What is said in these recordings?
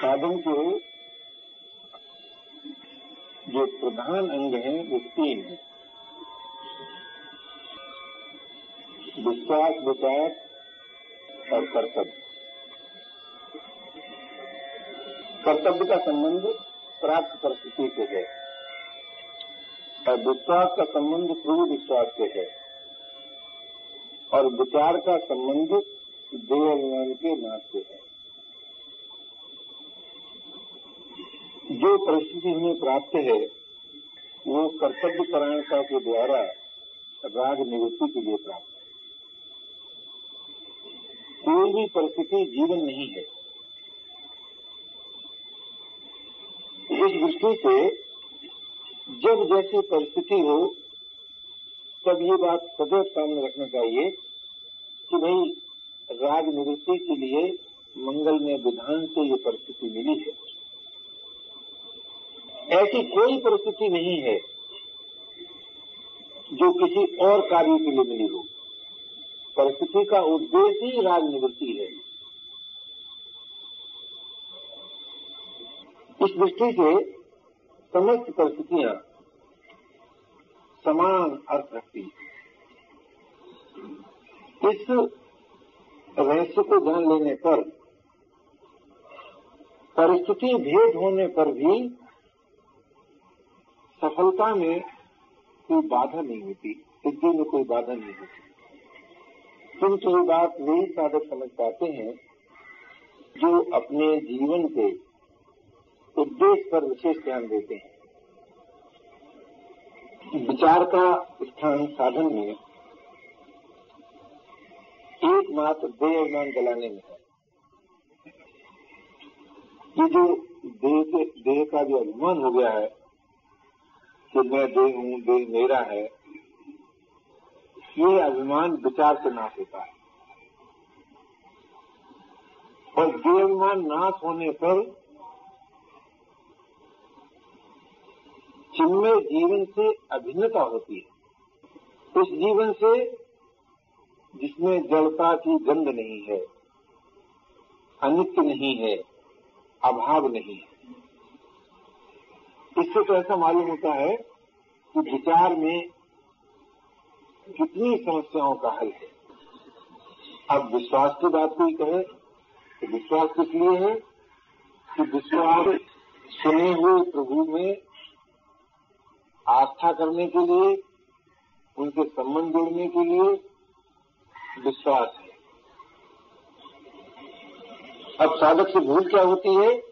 साधन के जो प्रधान अंग है, वो तीन हैं। विश्वास, विचार और कर्तव्य। कर्तव्य का संबंध प्राप्त परिस्थिति से है और विश्वास का संबंध पूर्व विश्वास से है और विचार का संबंध देवाभिमान के नाश से है। परिस्थिति हमें प्राप्त है, वो कर्तव्य परायणता के द्वारा राग निवृत्ति के लिए प्राप्त है। कोई भी परिस्थिति जीवन नहीं है। इस दृष्टि से जब जैसी परिस्थिति हो, तब ये बात सदैव सामने रखना चाहिए कि भाई राग निवृत्ति के लिए मंगल में विधान से ये परिस्थिति मिली है। ऐसी कोई परिस्थिति नहीं है जो किसी और कार्य के लिए मिली हो। परिस्थिति का उद्देश्य ही राजनिवृत्ति है। इस दृष्टि से समस्त परिस्थितियाँ समान अर्थ रखती है। इस रहस्य को जान लेने पर, परिस्थिति भेद होने पर भी सफलता में कोई बाधा नहीं होती सिद्धि में कोई बाधा नहीं होती। किंतु ये बात वही साधक समझ पाते हैं, जो अपने जीवन के उद्देश्य पर विशेष ध्यान देते हैं। विचार का स्थान साधन में एकमात्र देह अभिमान जलाने में है। ये जो देह का जो अभिमान हो गया है कि मैं देह हूँ देह मेरा है, ये अभिमान विचार से नाश होता है। और देह अभिमान नाश होने पर चिन्मय जीवन से अभिन्नता होती है, उस जीवन से जिसमें जड़ता की गंध नहीं है, अनित्य नहीं है, अभाव नहीं है इससे तो ऐसा मालूम होता है कि विचार में कितनी समस्याओं का हल है। अब विश्वास की बात कोई कहे तो विश्वास किस लिए है? कि विश्वास सुने हुए प्रभु में आस्था करने के लिए, उनके संबंध जोड़ने के लिए विश्वास है। अब साधक से भूल क्या होती है?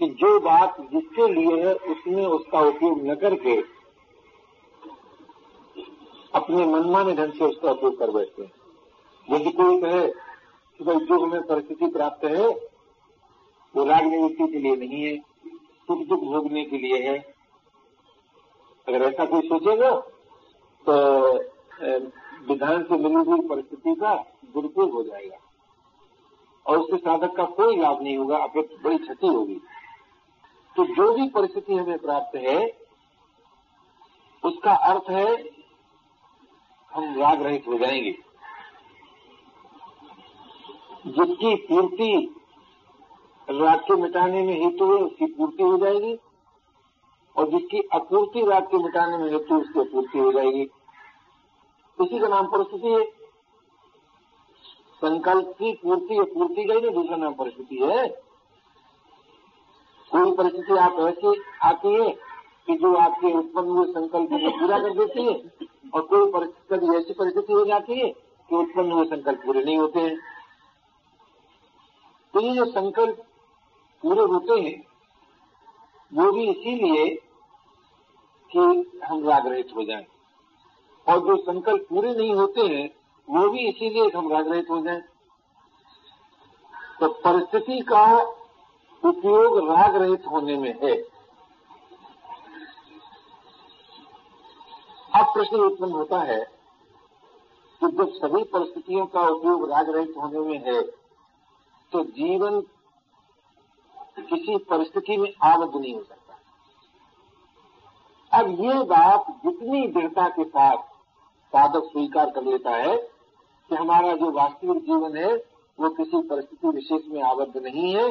कि जो बात जिसके लिए है, उसमें उसका उपयोग न करके अपने मनमाने ढंग से उसका उपयोग कर बैठते हैं। यदि कोई कहे कि भाई जो हमें परिस्थिति प्राप्त है, वो राग निवृत्ति के लिए नहीं है, सुख दुख भोगने के लिए है। अगर ऐसा कोई सोचेगा तो विधान से मिली हुई परिस्थिति का दुरुपयोग हो जाएगा। और उससे साधक का कोई लाभ नहीं होगा अपेक्ष बड़ी क्षति होगी। तो जो भी परिस्थिति हमें प्राप्त है, उसका अर्थ है हम राग रहित हो जाएँगे। जिसकी पूर्ति राग के मिटाने में हेतु है, उसकी पूर्ति हो जाएगी। और जिसकी अपूर्ति राग के मिटाने में हेतु उसकी अपूर्ति हो जाएगी। उसी का नाम परिस्थिति है। संकल्प की पूर्ति या पूर्ति का ही नहीं दूसरा नाम परिस्थिति है। कोई परिस्थिति आप ऐसी आती है कि जो आपके उत्पन्न हुए संकल्प को पूरा कर देती है और कोई परिस्थिति ऐसी परिस्थिति हो जाती है कि उत्पन्न हुए संकल्प पूरे नहीं होते हैं। तो ये जो संकल्प पूरे होते हैं, वो भी इसीलिए कि हम राग रहित हो जाएँ। और जो संकल्प पूरे नहीं होते हैं, वो भी इसीलिए हम राग रहित हो जाएँ। तो परिस्थिति का उपयोग राग रहित होने में है। अब प्रश्न उत्पन्न होता है कि जब सभी परिस्थितियों का उपयोग राग रहित होने में है तो जीवन किसी परिस्थिति में आबद्ध नहीं हो सकता। अब ये बात जितनी दृढ़ता के साथ साधक स्वीकार कर लेता है कि हमारा जो वास्तविक जीवन है, वो किसी परिस्थिति विशेष में आबद्ध नहीं है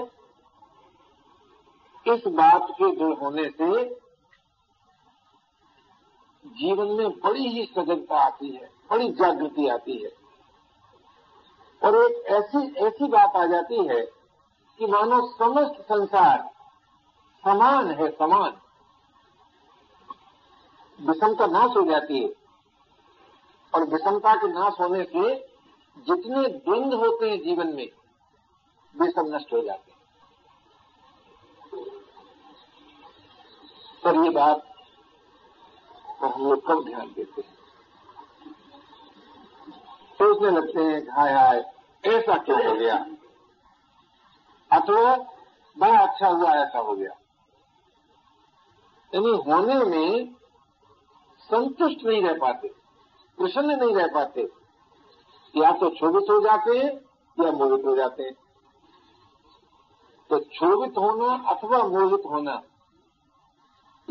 इस बात के दृढ़ होने से जीवन में बड़ी ही सजगता आती है, बड़ी जागृति आती है। और एक ऐसी ऐसी बात आ जाती है कि मानो समस्त संसार समान है, समान। विषमता नाश हो जाती है। और विषमता के नाश होने से जितने द्वंद होते हैं जीवन में, वे सब नष्ट हो जाते हैं। पर ये बात पर हम लोग कब ध्यान देते हैं। सोचने लगते हैं, हाय हाय, ऐसा क्यों हो गया? अथवा बड़ा अच्छा हुआ, ऐसा हो गया। यानी होने में संतुष्ट नहीं रह पाते, प्रसन्न नहीं रह पाते। या तो क्षोभित हो जाते हैं, या मोहित हो जाते हैं। तो क्षोभित होना अथवा मोहित होना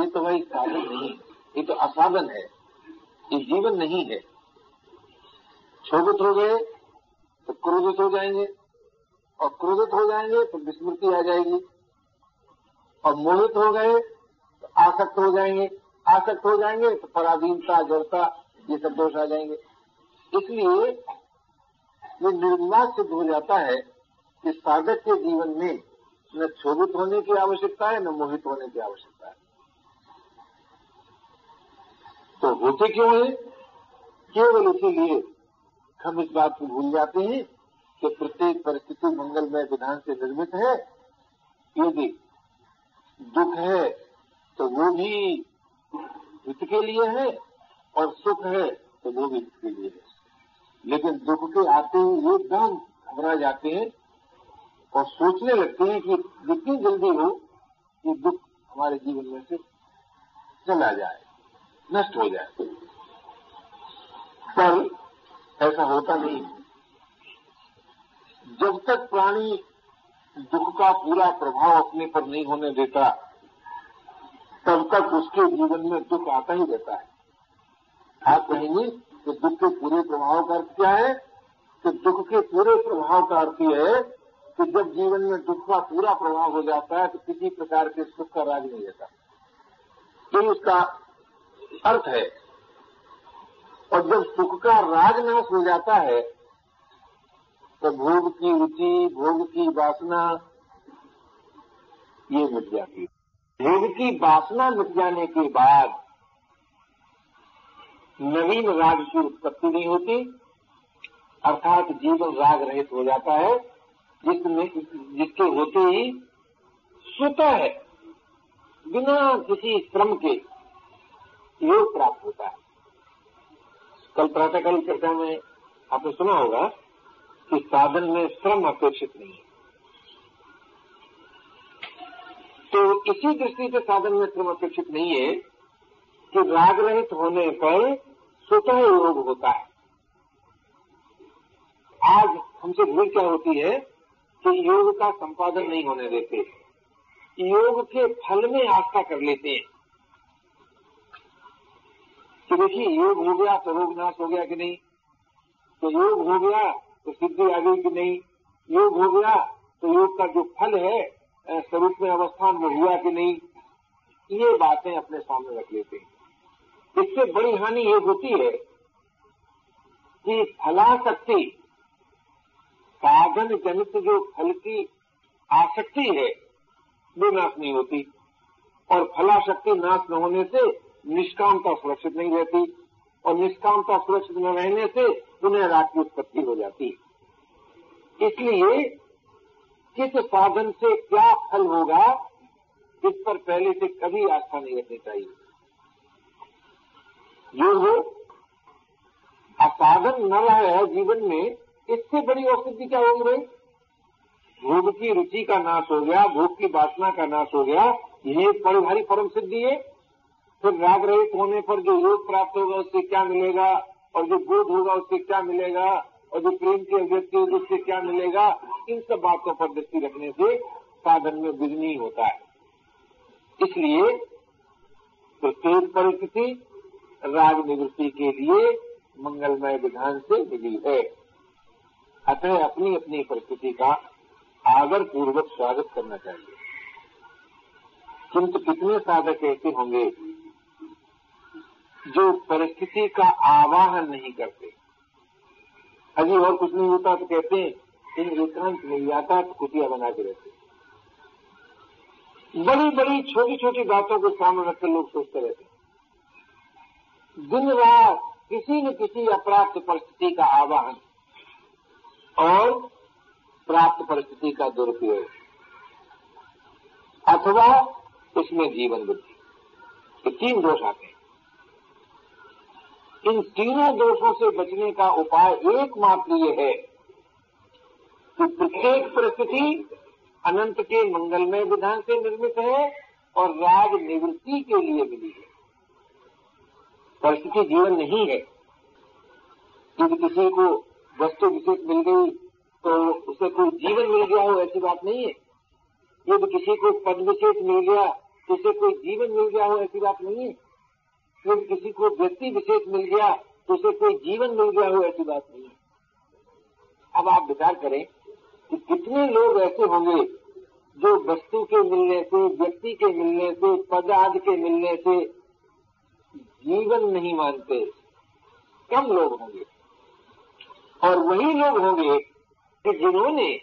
ये तो भाई साधन नहीं ये तो असाधन है, ये जीवन नहीं है। क्षोभित हो गए तो क्रोधित हो जाएँगे, और क्रोधित हो जाएँगे तो विस्मृति आ जाएगी। और मोहित हो गए तो आसक्त हो जाएँगे, आसक्त हो जाएँगे तो पराधीनता, जड़ता, ये सब दोष आ जाएँगे। इसलिए ये निर्विवाद सिद्ध हो जाता है कि साधक के जीवन में न क्षोभित होने की आवश्यकता है, न मोहित होने की आवश्यकता है। तो होते क्यों है? केवल इसीलिए हम इस बात को भूल जाते हैं कि प्रत्येक परिस्थिति मंगलमय विधान से निर्मित है। यदि दुख है तो वो भी हित के लिए है, और सुख है तो वो भी हित के लिए है। लेकिन दुख के आते ही एकदम घबरा जाते हैं और सोचने लगते हैं कि जितनी जल्दी हो कि दुख हमारे जीवन में से चला जाए। नष्ट हो जाए। पर ऐसा होता नहीं जब तक प्राणी दुख का पूरा प्रभाव अपने पर नहीं होने देता, तब तक उसके जीवन में दुख आता ही रहता है। आप कहेंगे कि दुख के पूरे प्रभाव का अर्थ क्या है? कि दुख के पूरे प्रभाव का अर्थ यह है कि जब जीवन में दुख का पूरा प्रभाव हो जाता है तो किसी प्रकार के सुख का राज नहीं रहता। ये उसका अर्थ है। और जब सुख का राज नाश हो जाता है तो भोग की रुचि, भोग की वासना ये मिट जाती है। भोग की वासना मिट जाने के बाद नवीन राग की उत्पत्ति नहीं होती, अर्थात जीवन राग रहित हो जाता है, जिसमें, जिसके होते ही स्वतः है, बिना किसी श्रम के। योग प्राप्त होता है। कल प्रातःकाल चर्चा में आपने सुना होगा कि साधन में श्रम अपेक्षित नहीं है। तो इसी दृष्टि से साधन में श्रम अपेक्षित नहीं है कि राग रहित होने पर स्वतः योग होता है। आज हमसे भूल क्या होती है कि योग का संपादन नहीं होने देते। योग के फल में आस्था कर लेते हैं। कि देखिए, योग हो गया तो रोग नाश हो गया कि नहीं? तो योग हो गया तो सिद्धि आ गई कि नहीं? योग हो गया तो योग का जो फल है स्वरूप में अवस्थान में हुआ कि नहीं? ये बातें अपने सामने रख लेते हैं। इससे बड़ी हानि ये होती है कि फलाशक्ति साधन जनित जो फल की आसक्ति है, वो नाश नहीं होती। और फलाशक्ति नाश न होने से निष्कामता सुरक्षित नहीं रहती और निष्कामता सुरक्षित न रहने से पुनः राग की उत्पत्ति हो जाती। है इसलिए किस साधन से क्या फल होगा, इस पर पहले से कभी आस्था नहीं रखनी चाहिए। हो, असाधन न है जीवन में, इससे बड़ी औषधि क्या होगी भाई? भोग की रुचि का नाश हो गया, भोग की वासना का नाश हो गया, ये बड़ी भारी परम सिद्धि है। फिर राग रहित होने पर जो योग प्राप्त होगा, उससे क्या मिलेगा? और जो बोध होगा, उससे क्या मिलेगा? और जो प्रेम की अभिव्यक्ति होगी, उससे क्या मिलेगा? इन सब बातों पर दृष्टि रखने से साधन में बिजनी होता है। इसलिए प्रत्येक परिस्थिति, राग निवृत्ति के लिए मंगलमय विधान से मिली है। अतः अपनी अपनी परिस्थिति का आदर पूर्वक स्वागत करना चाहिए। किंतु कितने साधक ऐसे होंगे जो परिस्थिति का आवाहन नहीं करते। अभी और कुछ नहीं होता तो कहते हैं, इन एकांत नहीं जाता तो कुटिया बना के रहते बड़ी बड़ी छोटी छोटी बातों को सामने रखकर लोग सोचते रहते दिन रात किसी न किसी अप्राप्त परिस्थिति का आवाहन और प्राप्त परिस्थिति का दुरुपयोग, अथवा उसमें जीवन बुद्धि। ये तीन दोष आते हैं। इन तीनों दोषों से बचने का उपाय एकमात्र ये है कि प्रत्येक परिस्थिति अनंत के मंगलमय विधान से निर्मित है और राग निवृत्ति के लिए मिली है। परिस्थिति जीवन नहीं है। यदि किसी को वस्तु विशेष मिल गई तो उसे कोई जीवन मिल गया हो, ऐसी बात नहीं है। यदि किसी को पद विशेष मिल गया तो उसे कोई जीवन मिल गया हो, ऐसी बात नहीं है। यदि किसी को व्यक्ति विशेष मिल गया तो उसे कोई जीवन मिल गया हो, ऐसी बात नहीं है। अब आप विचार करें कि कितने लोग ऐसे होंगे जो वस्तु के मिलने से, व्यक्ति के मिलने से, पद आदि के मिलने से जीवन नहीं मानते। कम लोग होंगे। और वही लोग होंगे कि जिन्होंने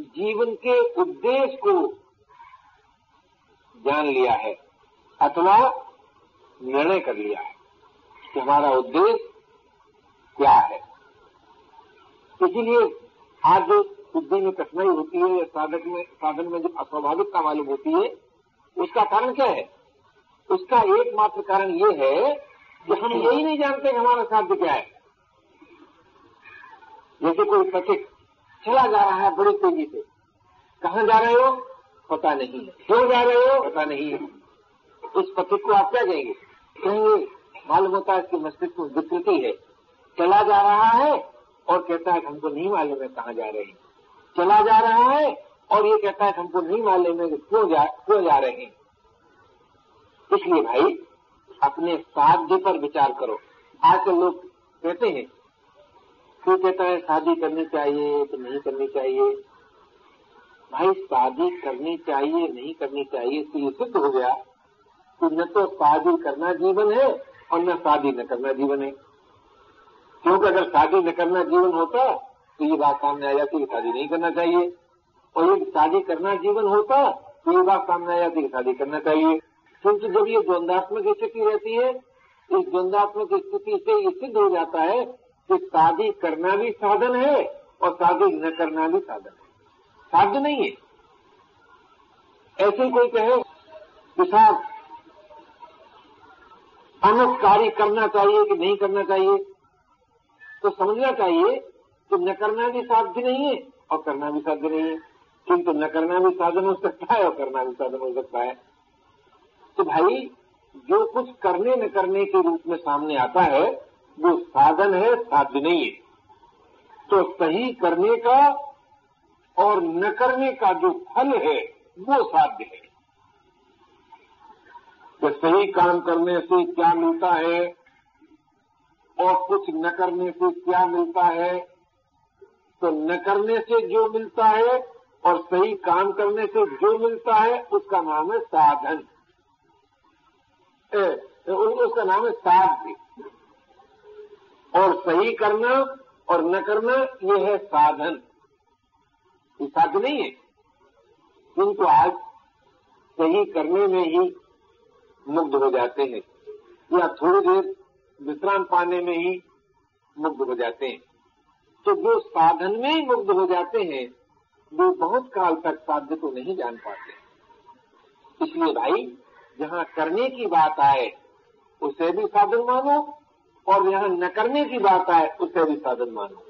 जीवन के उद्देश्य को जान लिया है। अथवा निर्णय कर लिया है कि हमारा उद्देश्य क्या है। इसीलिए आज जो बुद्धि में कठिनाई होती है या साधक में साधन में जो अस्वाभाविकता मालूम होती है उसका कारण क्या है? उसका एकमात्र कारण ये है कि हम यही नहीं जानते कि हमारा साध्य क्या है। जैसे कोई पथिक चला जा रहा है बड़ी तेज़ी से कहाँ जा रहे हो? पता नहीं क्यों जा रहे हो? पता नहीं है। उस पथिक को आप क्या कहेंगे? कहेंगे मालूम होता है इसके मस्तिष्क में विकृति है। चला जा रहा है और कहता है हमको नहीं मालूम है कहाँ जा रहे हैं। चला जा रहा है और ये कहता है हमको नहीं मालूम है क्यों जा क्यों जा रहे हैं। इसलिए भाई, अपने साध्य पर विचार करो। आजकल लोग कहते हैं, क्यों कहता है शादी करनी चाहिए तो नहीं करनी चाहिए? भाई, शादी करनी चाहिए, नहीं करनी चाहिए ये सिद्ध हो गया। कि न तो शादी करना जीवन है और न शादी न करना जीवन है। क्योंकि अगर शादी न करना जीवन होता तो ये बात सामने आ जाती कि शादी नहीं करना चाहिए। और यदि शादी करना जीवन होता तो ये बात सामने आ जाती कि शादी करना चाहिए। क्योंकि जब ये द्वंदात्मक स्थिति रहती है, इस द्वंदात्मक स्थिति से ये सिद्ध हो जाता है कि शादी करना भी साधन है और शादी न करना भी साधन है। साध्य नहीं है। ऐसे कोई कहे, कि साहब अमुक कार्य करना चाहिए कि नहीं करना चाहिए? तो समझना चाहिए कि न करना भी साध्य नहीं है और करना भी साध्य नहीं है। किंतु न करना भी साधन हो सकता है और करना भी साधन हो सकता है। तो भाई, जो कुछ करने न करने के रूप में सामने आता है, वो साधन है, साध्य नहीं है। तो सही करने का और न करने का जो फल है, वो साध्य है। तो सही काम करने से क्या मिलता है और कुछ न करने से क्या मिलता है? तो न करने से जो मिलता है और सही काम करने से जो मिलता है उसका नाम है साधन। ए, उसका नाम है साध्य। और सही करना और न करना ये है साधन। ये साध्य नहीं है। किंतु आज सही करने में ही मुग्ध हो जाते हैं। या थोड़ी देर विश्राम पाने में ही मुग्ध हो जाते हैं। तो जो साधन में ही मुग्ध हो जाते हैं, वो बहुत काल तक साध्य को नहीं जान पाते। इसलिए भाई, जहाँ करने की बात आए, उसे भी साधन मानो, और यहाँ न करने की बात आए, उसे भी साधन मानो।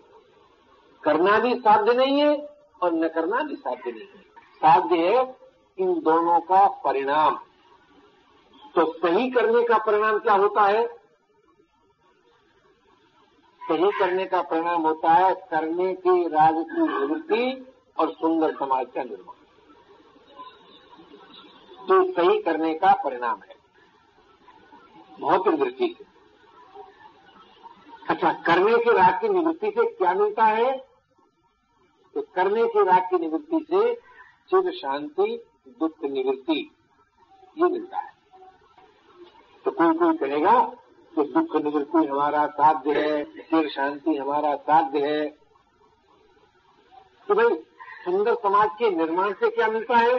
करना भी साध्य नहीं है, और न करना भी साध्य नहीं है। साध्य है इन दोनों का परिणाम। तो सही करने का परिणाम क्या होता है? सही करने का परिणाम होता है करने के राज की निवृत्ति और सुंदर समाज का निर्माण। तो सही करने का परिणाम है। भौतिक दृष्टि से अच्छा करने के राज की निवृत्ति से क्या मिलता है? तो करने के राग की निवृत्ति से चिर शांति, दुख, निवृत्ति, ये मिलता है। तो कोई कोई कहेगा कि दुख निवृत्ति हमारा साध्य है चिर शांति हमारा साध्य है। तो भाई, सुंदर समाज के निर्माण से क्या मिलता है?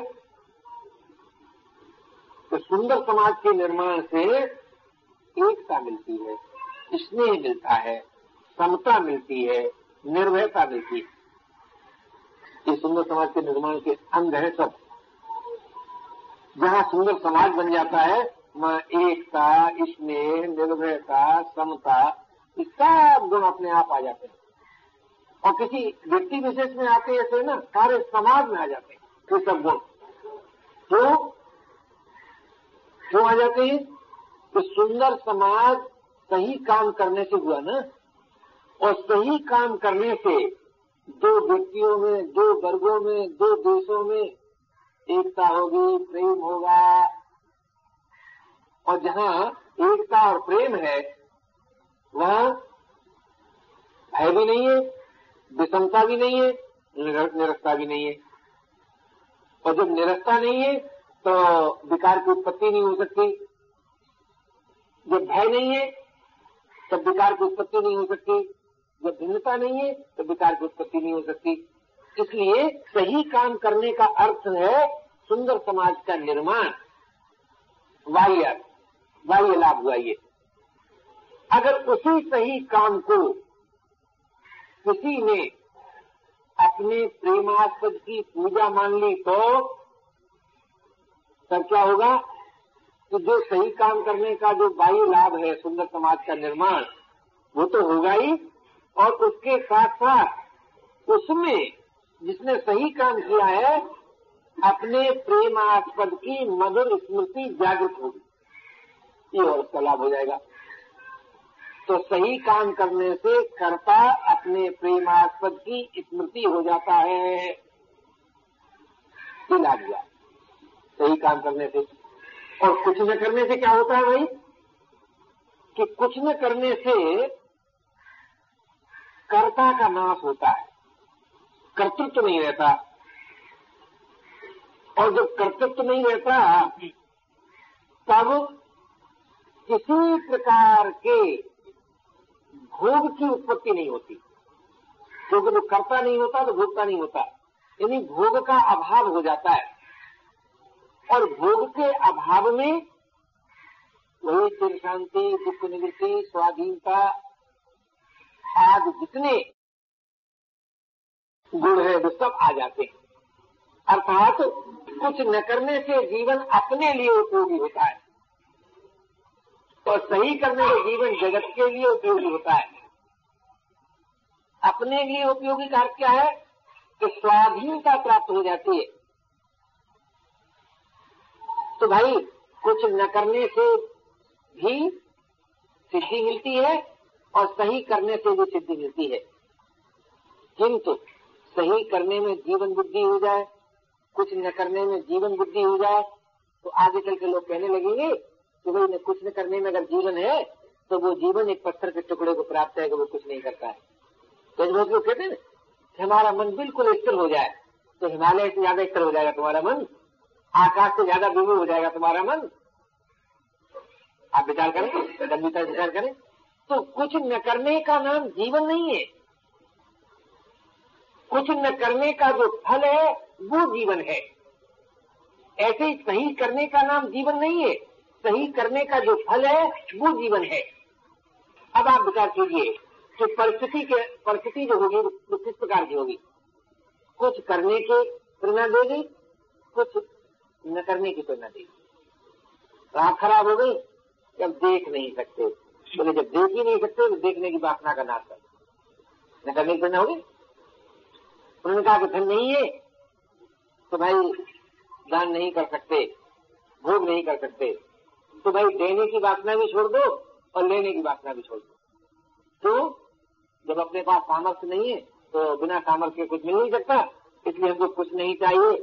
तो सुंदर समाज के निर्माण से एकता मिलती है, स्नेह मिलता है, समता मिलती है, निर्भयता मिलती है। ये सुंदर समाज के निर्माण के अंग है सब। जहाँ सुंदर समाज बन जाता है एकता, स्नेह, निर्भयता, समता, ये सब गुण अपने आप आ जाते हैं। और किसी व्यक्ति विशेष में आते ऐसे ना सारे समाज में आ जाते हैं, ये सब गुण। तो क्यों आ जाते हैं तो सुंदर समाज सही काम करने से हुआ ना, और सही काम करने से दो व्यक्तियों में, दो वर्गों में, दो देशों में एकता होगी, प्रेम होगा और जहाँ एकता और प्रेम है, वहाँ भय भी नहीं है, विषमता भी नहीं है निरस्ता भी नहीं है। और जब निरस्ता नहीं है तो विकार की उत्पत्ति नहीं हो सकती। जब भय नहीं है, तब विकार की उत्पत्ति नहीं हो सकती। जब भिन्नता नहीं है तो विकार की उत्पत्ति नहीं हो सकती। इसलिए सही काम करने का अर्थ है सुंदर समाज का निर्माण बाह्य बाह्य लाभ हुआ ये। अगर उसी सही काम को किसी ने अपने प्रेमास्पद की पूजा मान ली तो तब क्या होगा कि जो सही काम करने का जो बाह्य लाभ है, सुंदर समाज का निर्माण, वो तो होगा ही। और उसके साथ साथ उसमें जिसने सही काम किया है, अपने प्रेमास्पद की मधुर स्मृति जागृत होगी। ये और उसका लाभ हो जाएगा। तो सही काम करने से कर्ता अपने प्रेमास्पद की स्मृति हो जाता है। ये लाभ हुआ। सही काम करने से। और कुछ न करने से क्या होता है भाई? कि कुछ न करने से कर्ता का नाश होता है। कर्तृत्व नहीं रहता। और जब कर्तृत्व नहीं रहता, तब किसी प्रकार के भोग की उत्पत्ति नहीं होती। क्योंकि जो कर्ता नहीं होता तो भोगता नहीं होता। यानी भोग का अभाव हो जाता है। और भोग के अभाव में वही चिर शांति, दुख निवृत्ति, स्वाधीनता आज जितने गुण है, वो सब आ जाते हैं। अर्थात कुछ न करने से जीवन अपने लिए उपयोगी होता है। और सही करने से जीवन जगत के लिए उपयोगी होता है। अपने लिए उपयोगी का अर्थ क्या है? कि स्वाधीनता प्राप्त हो जाती है। तो भाई, कुछ न करने से भी सिद्धि मिलती है और सही करने से भी सिद्धि मिलती है। किंतु सही करने में जीवन बुद्धि हो जाए, कुछ न करने में जीवन बुद्धि हो जाए तो आगे चल के लोग कहने लगेंगे कि भाई कुछ न करने में अगर जीवन है तो वो जीवन एक पत्थर के टुकड़े को प्राप्त है कि वो कुछ नहीं करता है। तो बहुत लोग कहते हैं कि हमारा मन बिल्कुल स्थिर हो जाए तो हिमालय से ज़्यादा स्थिर हो जाएगा तुम्हारा मन, आकाश से ज़्यादा विभू हो जाएगा तुम्हारा मन। आप विचार करें, गंभीरता विचार करें। तो कुछ न करने का नाम जीवन नहीं है। कुछ न करने का जो फल है, वो जीवन है। ऐसे ही सही करने का नाम जीवन नहीं है। सही करने का जो फल है, वो जीवन है। अब आप विचार कीजिए कि परिस्थिति के, परिस्थिति जो होगी, वो किस प्रकार की होगी? कुछ करने के प्रेरणा देगी, कुछ न करने की प्रेरणा देगी। रात खराब हो गई, जब देख नहीं सकते। बोले, जब देख ही नहीं सकते तो देखने की वासना का नाश कर न करने की प्रेरणा होगी? उन्होंने कहा कि धन नहीं है तो भाई दान नहीं कर सकते, भोग नहीं कर सकते। तो भाई देने की वासना भी छोड़ दो और लेने की वासना भी छोड़ दो। तो जब अपने पास सामर्थ्य नहीं है तो बिना सामर्थ्य के कुछ मिल नहीं सकता, इसलिए हमको कुछ नहीं चाहिए।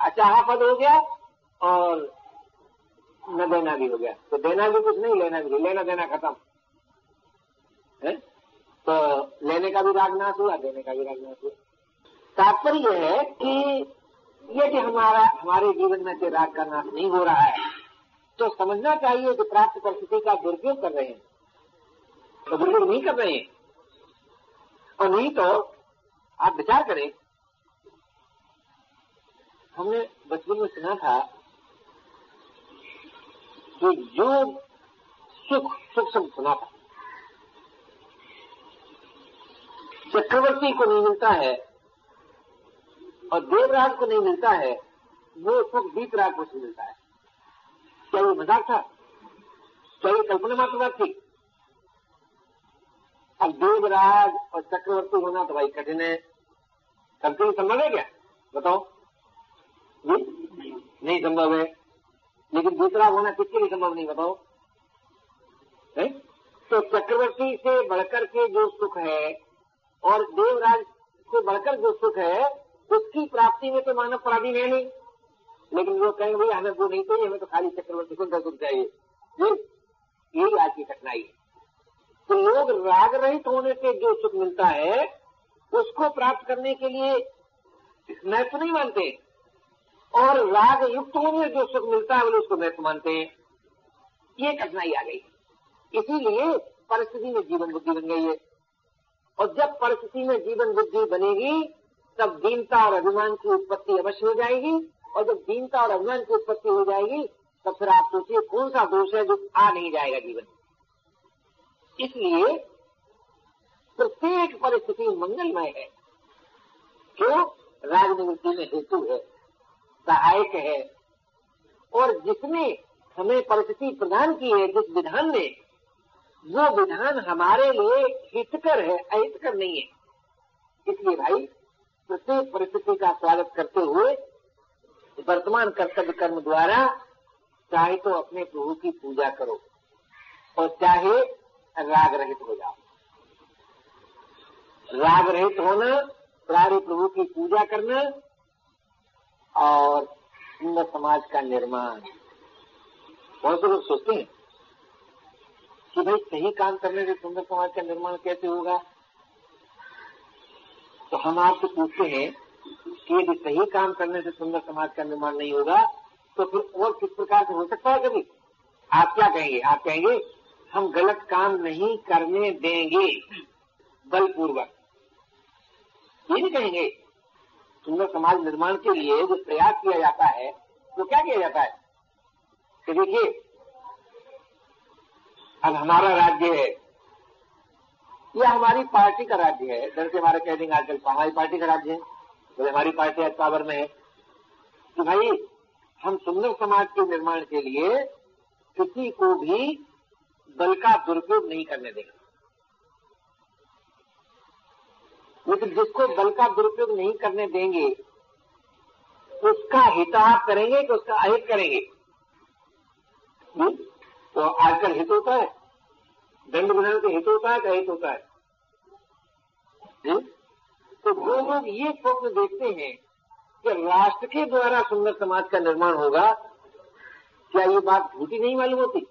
अचाहा पद हो गया और न देना भी हो गया। तो देना भी कुछ नहीं, लेना भी। लेना देना खत्म। है? तो लेने का भी राग नाश हुआ, देने का भी राग नाश हुआ। तात्पर्य है कि ये यदि हमारा, हमारे जीवन में से राग का नाश नहीं हो रहा है तो समझना चाहिए कि प्राप्त परिस्थिति का दुरुपयोग कर रहे हैं। तो दुरुपयोग नहीं कर रहे हैं। और नहीं तो आप विचार करें, हमने बचपन में सुना था कि जो सुख सुख शब्द सुना था। चक्रवर्ती को नहीं मिलता है और देवराज को नहीं मिलता है, वो सुख दीपराज को मिलता है। क्या ये मज़ाक था। क्या ये कल्पना मात्र बात थी। अब देवराज और चक्रवर्ती होना तो भाई कठिन है। सबके संभव है क्या? बताओ। नहीं? संभव है। लेकिन दूसरा होना किसके लिए संभव नहीं, बताओ। है? तो चक्रवर्ती से बढ़कर के जो सुख है और देवराज से बढ़कर जो सुख है, उसकी प्राप्ति में तो मानव पराधीन है नहीं। लेकिन वो कहेंगे भाई, हमें वो नहीं चाहिए, हमें तो खाली चक्रवर्ती सुख सुख चाहिए। यही आज की कठिनाई है। तो लोग राग रहित होने से जो सुख मिलता है, उसको प्राप्त करने के लिए महत्व नहीं मानते और राग युक्त होने जो सुख मिलता है, वो उसको महत्व मानते हैं। ये कठिनाई आ गई। इसीलिए परिस्थिति में जीवन बुद्धि बन गई है। और जब परिस्थिति में जीवन बुद्धि बनेगी, तब दीनता और अभिमान की उत्पत्ति अवश्य हो जाएगी। और जब दीनता और अभिमान की उत्पत्ति हो जाएगी, तब फिर आप सोचिए कौन सा दोष है जो आ नहीं जाएगा जीवन इसलिए प्रत्येक परिस्थिति मंगलमय है। जो राजनीति में हेतु है, सहायक है, और जिसने हमें परिस्थिति प्रदान की है, जिस विधान ने, वो विधान हमारे लिए हितकर है, अहितकर नहीं है। इसलिए भाई, प्रत्येक परिस्थिति का स्वागत करते हुए वर्तमान कर्तव्य कर्म द्वारा चाहे तो अपने प्रभु की पूजा करो और चाहे राग रहित हो जाओ। राग रहित होना, प्रारी प्रभु की पूजा करना और सुंदर समाज का निर्माण। बहुत से लोग सोचते हैं कि भाई सही काम करने से सुंदर समाज का निर्माण कैसे होगा? तो हम आपसे पूछते हैं कि यदि सही काम करने से सुंदर समाज का निर्माण नहीं होगा तो फिर और किस प्रकार से हो सकता है कभी? आप क्या कहेंगे? आप कहेंगे, हम गलत काम नहीं करने देंगे, बलपूर्वक। ये नहीं कहेंगे, सुंदर समाज निर्माण के लिए जो प्रयास किया जाता है, वो क्या किया जाता है? कि देखिए, अब हमारा राज्य है, या हमारी पार्टी का राज्य है दर से हमारे कह देंगे आजकल हमारी पार्टी का राज्य है। तो हमारी पार्टी पावर में है। कि भाई, हम सुंदर समाज के निर्माण के लिए किसी को भी बल का दुरुपयोग नहीं करने देंगे। लेकिन जिसको बल का दुरुपयोग नहीं करने देंगे, उसका हिताहत करेंगे कि उसका अहित करेंगे। हुँ? तो आजकल हित होता है। दंड विधान से हित होता है कि अहित होता है? हुँ? तो जो लोग ये स्वप्न देखते हैं कि राष्ट्र के द्वारा सुंदर समाज का निर्माण होगा, क्या ये बात झूठी नहीं मालूम होती?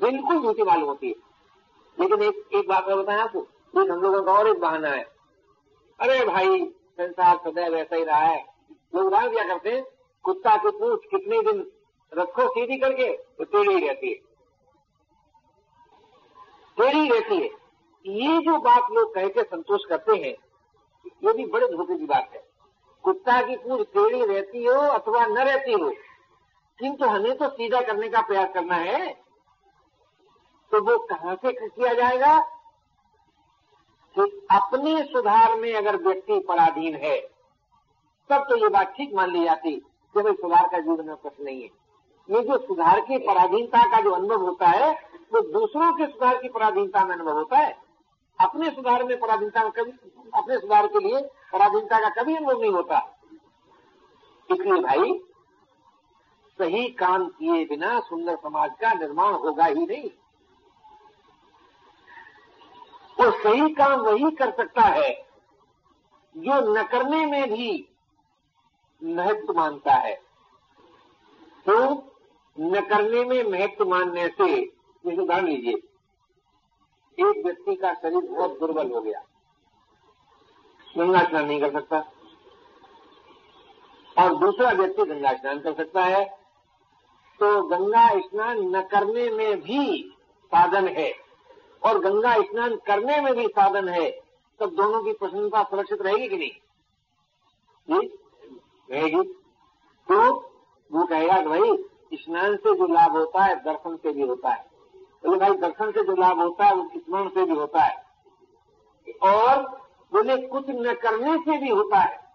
बिल्कुल झूठी मालूम होती है। लेकिन एक एक बात मैं बताएँ आपको एक हम लोगों का और एक बहाना है। अरे भाई, संसार सदैव ऐसा ही रहा है। लोग उदाहरण क्या करते हैं, कुत्ता की पूछ कितने दिन रखो सीधी करके तो टेढ़ी रहती है। टेढ़ी रहती है। ये जो बात लोग कह के संतोष करते हैं, ये भी बड़े धोखे की बात है। कुत्ता की पूछ टेढ़ी रहती हो अथवा न रहती हो, किंतु हमें तो सीधा करने का प्रयास करना है। तो वो कहाँ से किया जाएगा? कि अपने सुधार में अगर व्यक्ति पराधीन है, तब तो ये बात ठीक मान ली जाती कि भाई सुधार का जीवन में कुछ नहीं है। ये जो सुधार की पराधीनता का जो अनुभव होता है, वो दूसरों के सुधार की पराधीनता में अनुभव होता है। अपने सुधार में पराधीनता में कभी, अपने सुधार के लिए पराधीनता का कभी अनुभव नहीं होता। इसलिए भाई, सही काम किए बिना सुंदर समाज का निर्माण होगा ही नहीं। और सही काम वही कर सकता है, जो न करने में भी महत्व मानता है। तो न करने में महत्व मानने से जैसे उदाहरण लीजिए। एक व्यक्ति का शरीर बहुत दुर्बल हो गया। गंगा स्नान नहीं कर सकता। और दूसरा व्यक्ति गंगा स्नान कर सकता है। तो गंगा स्नान न करने में भी साधन है। और गंगा स्नान करने में भी साधन है। तब दोनों की प्रसन्नता सुरक्षित रहेगी कि नहीं? रहेगी। तो वो कहेगा कि भाई, स्नान से जो लाभ होता है, दर्शन से भी होता है। बोले भाई दर्शन से जो लाभ होता है, वो स्मरण से भी होता है। और बोले, कुछ न करने से भी होता है।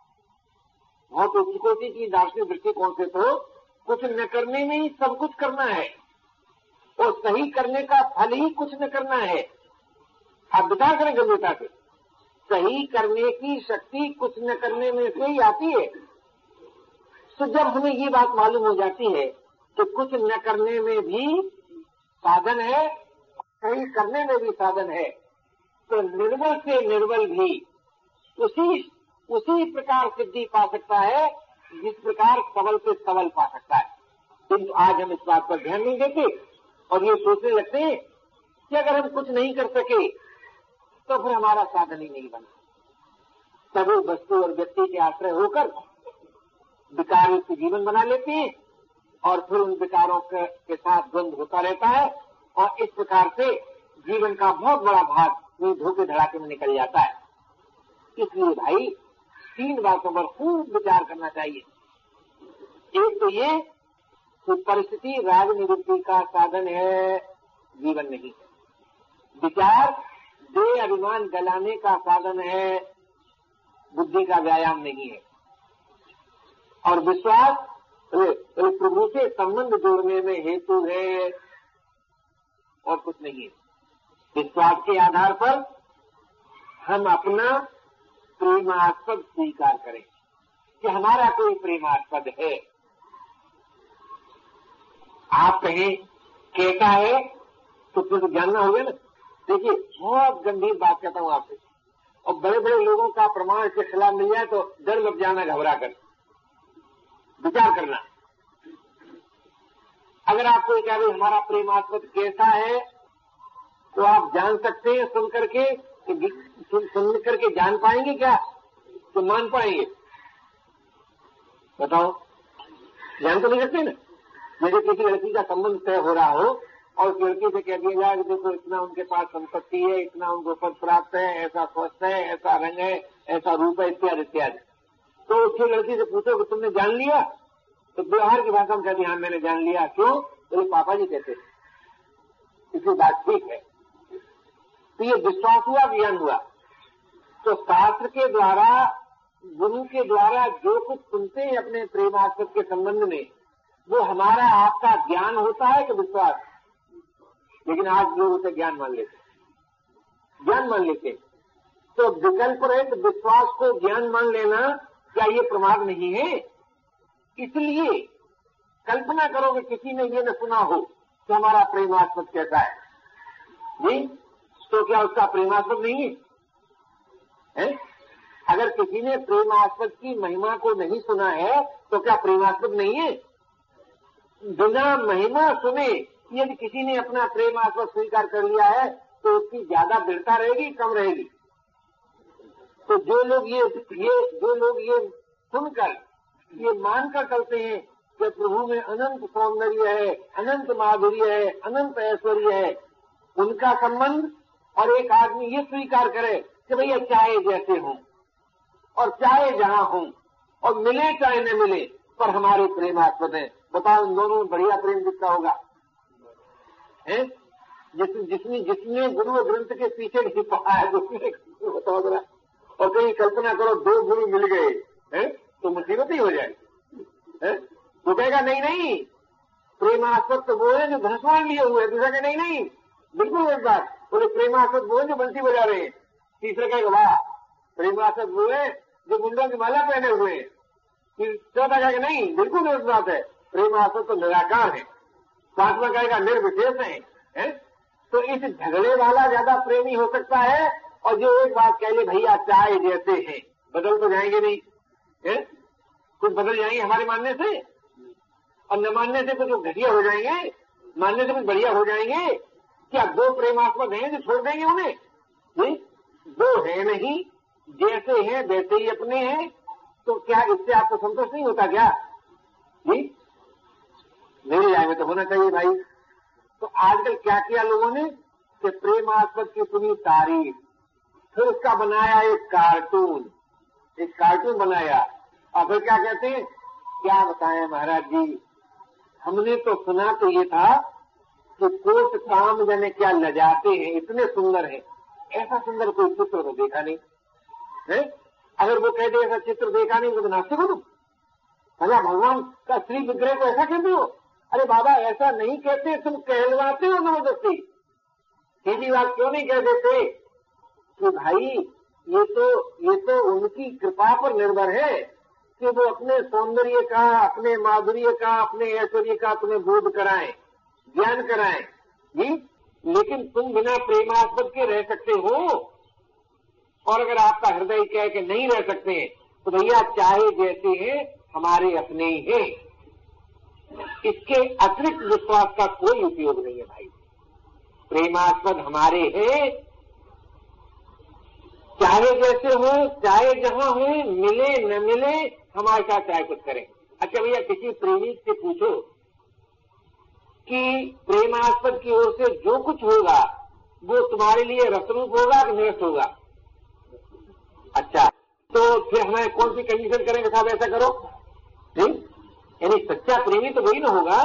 बहुत उच्च कोटि की दार्शनिक दृष्टिकोण से तो? कुछ न करने में ही सब कुछ करना है। और सही करने का फल ही कुछ न करना है। आप विचार करें गंभीरता से। सही करने की शक्ति कुछ न करने में से ही आती है। तो जब हमें ये बात मालूम हो जाती है कि कुछ न करने में भी साधन है सही करने में भी साधन है। तो निर्बल से निर्बल भी उसी उसी प्रकार सिद्धि पा सकता है, जिस प्रकार सबल से सबल पा सकता है। किंतु आज हम इस बात पर ध्यान नहीं देते और ये सोचने लगते हैं कि अगर हम कुछ नहीं कर सके तो फिर हमारा साधन ही नहीं बना सभी वस्तु और व्यक्ति के आश्रय होकर विकार जीवन बना लेते हैं। और फिर उन विकारों के, के साथ द्वंद होता रहता है और इस प्रकार से जीवन का बहुत बड़ा भाग धोखे धड़ाके में निकल जाता है। इसलिए भाई तीन बातों पर खूब विचार करना चाहिए। एक तो ये कि परिस्थिति राजनिवृत्ति का साधन है जीवन नहीं। विचार दे अभिमान गलाने का साधन है बुद्धि का व्यायाम नहीं है। और विश्वास प्रभु से संबंध जोड़ने में हेतु है और कुछ नहीं है। विश्वास के आधार पर हम अपना प्रेमास्पद स्वीकार करें कि हमारा कोई प्रेमास्पद है। आप कहें कैसा है तो फिर तो जानना होगा ना। देखिए, बहुत गंभीर बात कहता हूँ आपसे। और बड़े बड़े लोगों का प्रमाण के खिलाफ मिल जाए तो डर लग जाना, घबरा कर। विचार करना। अगर आपको कह रहे हमारा प्रेमास्पद कैसा है? तो आप जान सकते हैं सुन करके सुन, करके जान पाएँगे क्या? तो मान पाएँगे। बताओ। जान तो नहीं सकते ना? जैसे किसी लड़की का संबंध तय हो रहा हो और उस लड़की से कह दिया जाए कि देखो इतना उनके पास संपत्ति है इतना उनको पद प्राप्त है ऐसा स्वस्थ है ऐसा रंग है ऐसा रूप है इत्यादि इत्यादि। तो उसकी लड़की से पूछो कि तुमने जान लिया? तो व्यवहार की भाषा में कहती हाँ मैंने जान लिया। क्यों? तो पापा जी कहते इसकी बात ठीक है। तो ये विश्वास हुआ, ज्ञान हुआ। तो शास्त्र के द्वारा, गुरु के द्वारा जो कुछ सुनते हैं अपने प्रेमास्पद के संबंध में, वो हमारा आपका ज्ञान होता है कि विश्वास? लेकिन आज लोग उसे ज्ञान मान लेते ज्ञान मान लेते तो विकल्प रहित विश्वास को ज्ञान मान लेना क्या ये प्रमाद नहीं है? इसलिए कल्पना करो कि किसी ने ये न सुना हो कि हमारा प्रेमास्पद कैसा है। जी तो क्या उसका प्रेमास्पद नहीं है, है? अगर किसी ने प्रेमास्पद की महिमा को नहीं सुना है तो क्या प्रेमास्पद नहीं है? बिना महिमा सुने यदि किसी ने अपना प्रेमास्पद स्वीकार कर लिया है तो उसकी ज़्यादा दृढ़ता रहेगी कम रहेगी। तो जो लोग ये ये जो लोग ये सुनकर ये मानकर करते हैं कि प्रभु में अनंत सौंदर्य है अनंत माधुर्य है अनंत ऐश्वर्य है उनका संबंध और एक आदमी ये स्वीकार करे कि भैया चाहे जैसे हों और चाहे जहाँ हों और मिले चाहे न मिले पर हमारे प्रेम प्रेमास्पद है। बताओ इन दोनों में बढ़िया प्रेम कितना होगा? है? जिस, जिसने जिसने गुरु ग्रंथ के पीछे नहीं पढ़ा है उसने बताओ जरा। और कहीं कल्पना करो दो गुरु मिल गए हैं? तो मुसीबत ही हो जाए तो कहेगा नहीं नहीं प्रेमास्पद तो वो है जो धनस्वान लिए हुए दूसरा कहे नहीं नहीं बिल्कुल एक बात बोले प्रेमास्पद वो है जो बंसी बजा रहे हैं। तीसरे कहेगा वाह प्रेमास्पद वो है जो मुंडों की माला पहने हुए हैं। फिर चौथा कहेगा नहीं बिल्कुल एक बात है प्रेमास्पद तो निराकार है। पांचवा कहेगा निर्विशेष है, है? तो इस झगड़े वाला ज़्यादा प्रेमी हो सकता है और जो एक बात कह ले, भैया, चाय जैसे हैं। बदल तो जाएँगे नहीं, है? कुछ बदल जाएँगे हमारे मानने से? और न मानने से कुछ घटिया हो जाएँगे, मानने से कुछ बढ़िया हो जाएँगे, क्या दो प्रेमास्पद हैं जो छोड़ देंगे उन्हें? जी दो है नहीं, जैसे हैं, वैसे ही अपने हैं तो क्या इससे आपको संतोष नहीं होता क्या? जी मेरे राय में तो होना चाहिए भाई। तो आजकल क्या किया लोगों ने? कि की सुनी तारीफ़। फिर उसका बनाया एक कार्टून। एक कार्टून बनाया। और फिर क्या कहते हैं? क्या बताएँ महाराज जी? हमने तो सुना तो ये था कि कोट काम जने क्या लजाते हैं, इतने सुंदर हैं। ऐसा सुंदर कोई चित्र तो देखा नहीं। है? अगर वो कहते ऐसा चित्र देखा नहीं तो नास्तिक हो तुम। भला भगवान का श्री विग्रह को ऐसा कहते हो? अरे बाबा, ऐसा नहीं कहते, तुम कहलवाते हो ज़बरदस्ती। सीधी बात क्यों नहीं कह देते? कि भाई, ये तो ये तो उनकी कृपा पर निर्भर है कि वो अपने सौंदर्य का, अपने माधुर्य का, अपने ऐश्वर्य का तुम्हें बोध कराएँ, ज्ञान कराएँ। लेकिन तुम बिना प्रेमास्पद के रह सकते हो। और अगर आपका हृदय कह के नहीं रह सकते तो भैया चाहे जैसे हैं, हमारे अपने ही हैं। इसके अतिरिक्त विश्वास का कोई उपयोग नहीं है भाई। प्रेमास्पद हमारे हैं चाहे जैसे हो, चाहे जहाँ हो, मिले, न मिले हमारे साथ चाहे कुछ करें। अच्छा भैया, किसी प्रेमी से पूछो कि प्रेमास्पद की ओर से जो कुछ होगा, वो तुम्हारे लिए रसरूप होगा कि निरस्त होगा? अच्छा तो फिर हमें कौन सी कंडीशन करेंगे साहब, ऐसा करो? नहीं यानी सच्चा प्रेमी तो वही ना होगा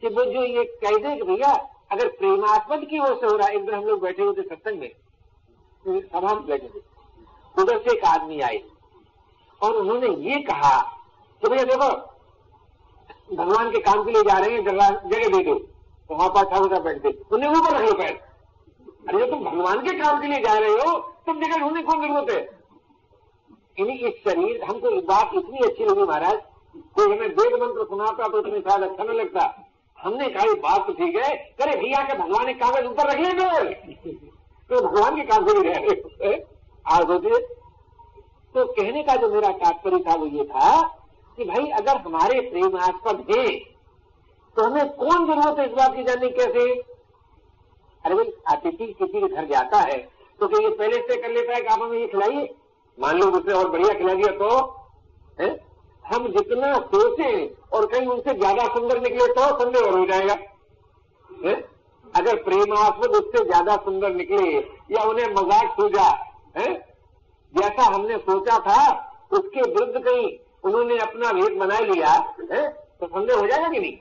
कि वो जो ये कह दे कि भैया, अगर प्रेमास्पद की ओर से हो रहा है, एक दिन हम लोग बैठे हुए थे सत्संग में सभा में। बैठे थे उधर से एक आदमी आए और उन्होंने ये कहा कि भैया देखो, भगवान के काम के लिए जा रहे हैं, जगह दे दो। तो वहाँ पर ठाकुर साहब बैठते उन्हें ऊपर रख लो पैर अरे, तुम भगवान के काम के लिए जा रहे हो? तुम जगह ढूँढने कौन ज़रूरत है? इस शरीर हमको एक बात इतनी अच्छी लगी महाराज, कोई हमें वेद मंत्र सुनाता तो तुम्हें शायद अच्छा नहीं लगता। हमने कहा बात तो ठीक है। करे भैया के भगवान के कागज़ ऊपर रख लेंगे? तो भगवान के काम से रह रहे आज होते तो कहने का जो मेरा तात्पर्य था वो ये था कि भाई, अगर हमारे प्रेमास्पद हैं तो हमें कौन ज़रूरत है इस बात की जानने कैसे अरे भाई, अतिथि किसी के घर जाता है तो क्या ये पहले से कर लेता है कि आप हमें ये खिलाइए मान लो उसने और बढ़िया खिला दिया तो है? हम जितना सोचे और कहीं उनसे ज़्यादा सुंदर निकले तो संदेह और हो जाएगा, है? अगर प्रेमास्पद उससे ज़्यादा सुंदर निकले या उन्हें मज़ाक सूझा, है? जैसा हमने सोचा था, उसके विरुद्ध कहीं उन्होंने अपना भेद बना लिया, है? तो संदेह हो जाएगा कि नहीं?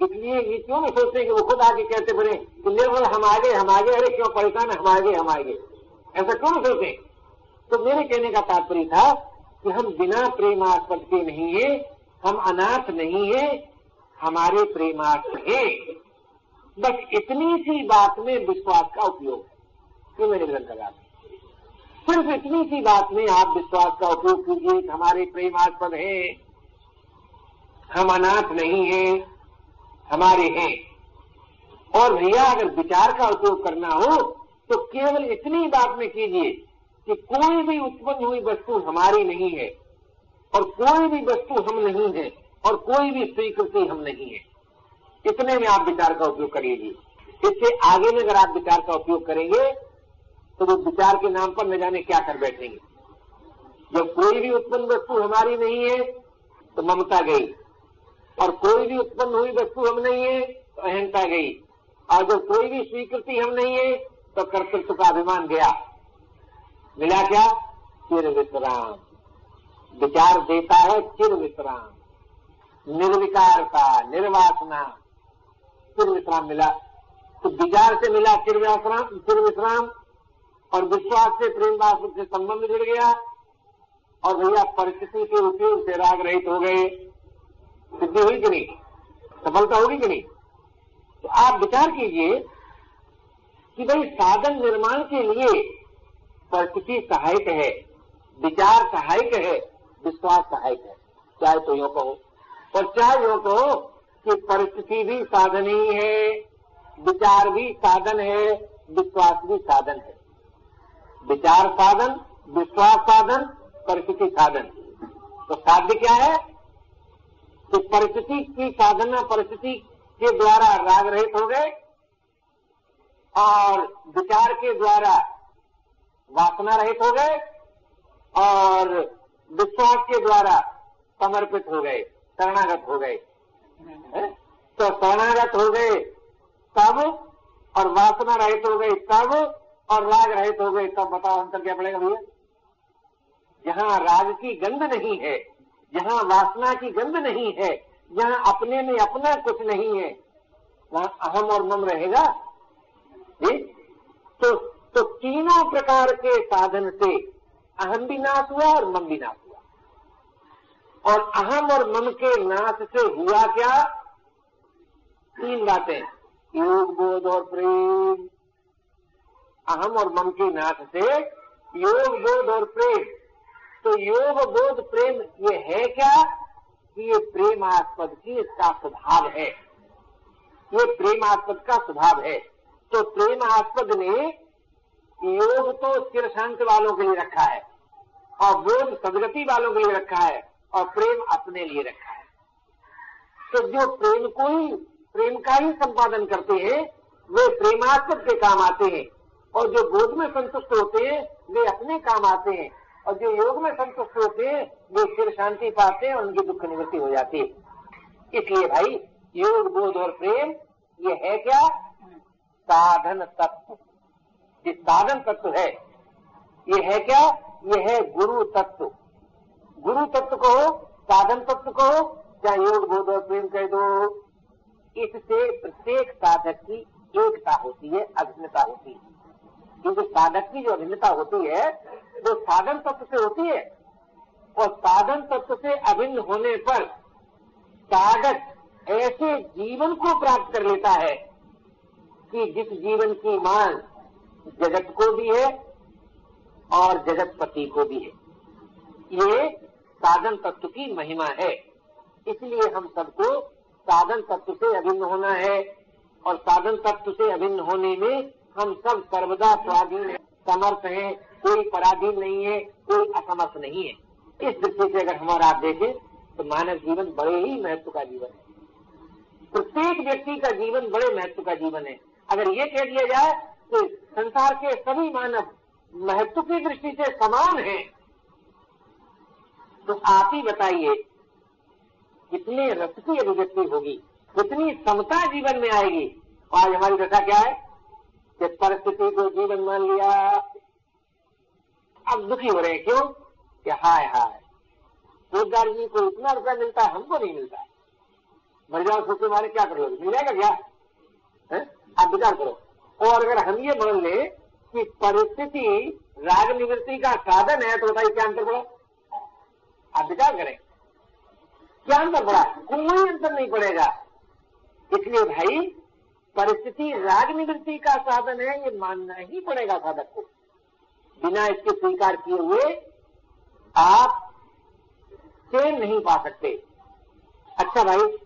इसलिए ये क्यों नहीं सोचते कि वो खुद आगे कहते बने कि निर्मल हम आगे हम आगे, अरे क्यों परेशान हम आगे हम आगे। ऐसा क्यों नहीं सोचते? तो मेरे कहने का तात्पर्य था कि हम बिना प्रेमास्पद के नहीं है, हम अनाथ नहीं है, हमारे प्रेमास्प है। बस इतनी सी बात में विश्वास का उपयोग। है क्यों मेरे ग्रंथ लगा सिर्फ़ इतनी सी बात में आप विश्वास का उपयोग कीजिए, हमारे प्रेमास्पद हैं, हम अनाथ नहीं हैं, हमारे हैं। और भैया अगर विचार का उपयोग करना हो तो केवल इतनी बात में कीजिए कि कोई भी उत्पन्न हुई वस्तु हमारी नहीं है, और कोई भी वस्तु हम नहीं है, और कोई भी स्वीकृति हम नहीं है। इतने में आप विचार का उपयोग करिए इससे आगे में अगर आप विचार का उपयोग करेंगे तो वो विचार के नाम पर न जाने क्या कर बैठेंगे। जब कोई भी उत्पन्न वस्तु हमारी नहीं है तो ममता गई। और कोई भी उत्पन्न हुई वस्तु हम नहीं है तो अहंता गई। और जब कोई भी स्वीकृति हम नहीं है तो कर्तृत्व का अभिमान गया। मिला क्या? चिर विश्राम। विचार देता है, चिर विश्राम। निर्विकारता, निर्वासना। चिर विश्राम मिला। तो विचार से मिला चिर विश्राम चिर विश्राम, और विश्वास से प्रेम वास्तव से संबंध जुड़ गया, और भैया परिस्थिति के उपयोग से राग रहित हो गए। सिद्धि हुई कि नहीं? सफलता होगी कि नहीं? तो आप विचार कीजिए कि भाई साधन निर्माण के लिए परिस्थिति सहायक है, विचार सहायक है, विश्वास सहायक है। चाहे तो यो कहो, और चाहे यो कहो कि परिस्थिति भी साधन ही है विचार भी साधन है, विश्वास भी साधन है। विचार साधन, विश्वास साधन, परिस्थिति साधन। तो साध्य क्या है? तो परिस्थिति की साधना, परिस्थिति के द्वारा राग रहित हो गए और विचार के द्वारा वासना रहित हो गए और विश्वास के द्वारा समर्पित हो गए, शरणागत हो गए। तो शरणागत हो गए तब और वासना रहित हो गई तब और राग रहित हो गए। तब बताओ अंतर क्या पड़ेगा भैया? जहाँ राग की गंध नहीं है जहाँ वासना की गंध नहीं है जहाँ अपने में अपना कुछ नहीं है। वहाँ अहम और मम रहेगा। जी? तो तो तीनों प्रकार के साधन से अहम भी नाश हुआ और मम भी नाश हुआ। और अहम और मम के नाश से हुआ क्या? तीन बातें। योग, बोध और प्रेम। अहम और मम के नाश से योग, बोध और प्रेम। तो योग, बोध, प्रेम, ये है क्या? कि ये प्रेमास्पद की इसका स्वभाव है। ये प्रेमास्पद का स्वभाव है। तो प्रेमास्पद ने योग तो स्थिर शांत वालों के लिए रखा है और बोध सदगति वालों के लिए रखा है। और प्रेम अपने लिए रखा है। तो जो प्रेम को ही, प्रेम का ही संपादन करते हैं, वे प्रेमास्पद के काम आते हैं। और जो बोध में संतुष्ट होते हैं, वे अपने काम आते हैं। और जो योग में संतुष्ट होते हैं, वे फिर शांति पाते हैं और उनकी दुख निवृत्ति हो जाती है। इसलिए भाई, योग, बोध और प्रेम, ये है क्या? साधन तत्व। ये साधन तत्व है। ये है क्या? ये है गुरु तत्व। गुरु तत्व को हो, साधन तत्व को हो, चाहे योग बोध और प्रेम कह दो। इससे प्रत्येक साधक की एकता होती है, अभिन्नता होती है। क्योंकि साधक की जो अभिन्नता होती है, वो साधन तत्व से होती है। और साधन तत्व से अभिन्न होने पर साधक ऐसे जीवन को प्राप्त कर लेता है कि जिस जीवन की मांग जगत को भी है और जगतपति को भी है। ये साधन तत्व की महिमा है। इसलिए हम सबको साधन तत्व से अभिन्न होना है और साधन तत्व से अभिन्न होने में हम सब सर्वदा स्वाधीन समर्थ हैं, कोई पराधीन नहीं है, कोई असमर्थ नहीं है। इस दृष्टि से अगर हमारा आप देखें तो मानव जीवन बड़े ही महत्व का जीवन है। प्रत्येक व्यक्ति का जीवन बड़े महत्व का जीवन है। अगर ये कह दिया जाए तो संसार के सभी मानव महत्व की दृष्टि से समान हैं तो आप ही बताइए, कितने रस की अभिव्यक्ति होगी, कितनी समता जीवन में आएगी? आज हमारी दशा क्या है? कि परिस्थिति को जीवन मान लिया अब दुखी हो रहे हैं क्यों? कि हाय हाय, रोज़गार जी को इतना रुपया मिलता है, हमको नहीं मिलता मर जाओ सोचे मारे क्या करोगे? मिल जाएगा क्या? आप विचार करो। और अगर हम ये मान ले कि परिस्थिति राग निवृत्ति का साधन है तो बताइए क्या अंतर पड़ा? आप विचार करें। क्या अंतर पड़ा? कोई अंतर नहीं पड़ेगा। इसलिए भाई, परिस्थिति राग निवृत्ति का साधन है, ये मानना ही पड़ेगा साधक को। बिना इसके स्वीकार किए हुए आप चैन नहीं पा सकते। अच्छा भाई,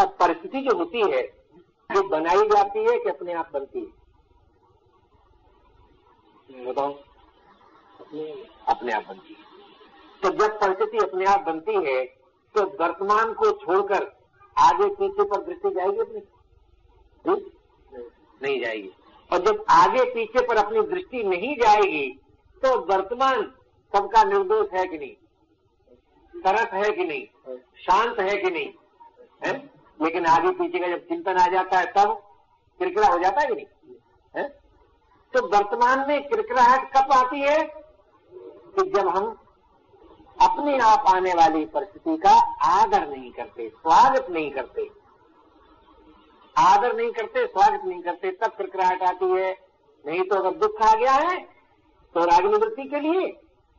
अब परिस्थिति जो होती है, वो बनाई जाती है कि अपने आप बनती है? बताओ अपने आप बनती है। तो जब परिस्थिति अपने आप बनती है तो वर्तमान को छोड़कर आगे पीछे पर दृष्टि जाएगी अपनी? नहीं नहीं जाएगी। और जब आगे पीछे पर अपनी दृष्टि नहीं जाएगी तो वर्तमान सबका निर्दोष है कि नहीं? सरस है कि नहीं? शांत है कि नहीं? है? लेकिन आगे पीछे का जब चिंतन आ जाता है, तब किरकिरा हो जाता है कि नहीं? है? तो वर्तमान में किरकिराहट कब आती है? कि जब हम अपने आप आने वाली परिस्थिति का आदर नहीं करते, स्वागत नहीं करते। आदर नहीं करते, स्वागत नहीं करते, तब किरकिराहट आती है। नहीं तो अगर दुख आ गया है तो राग निवृत्ति के लिए,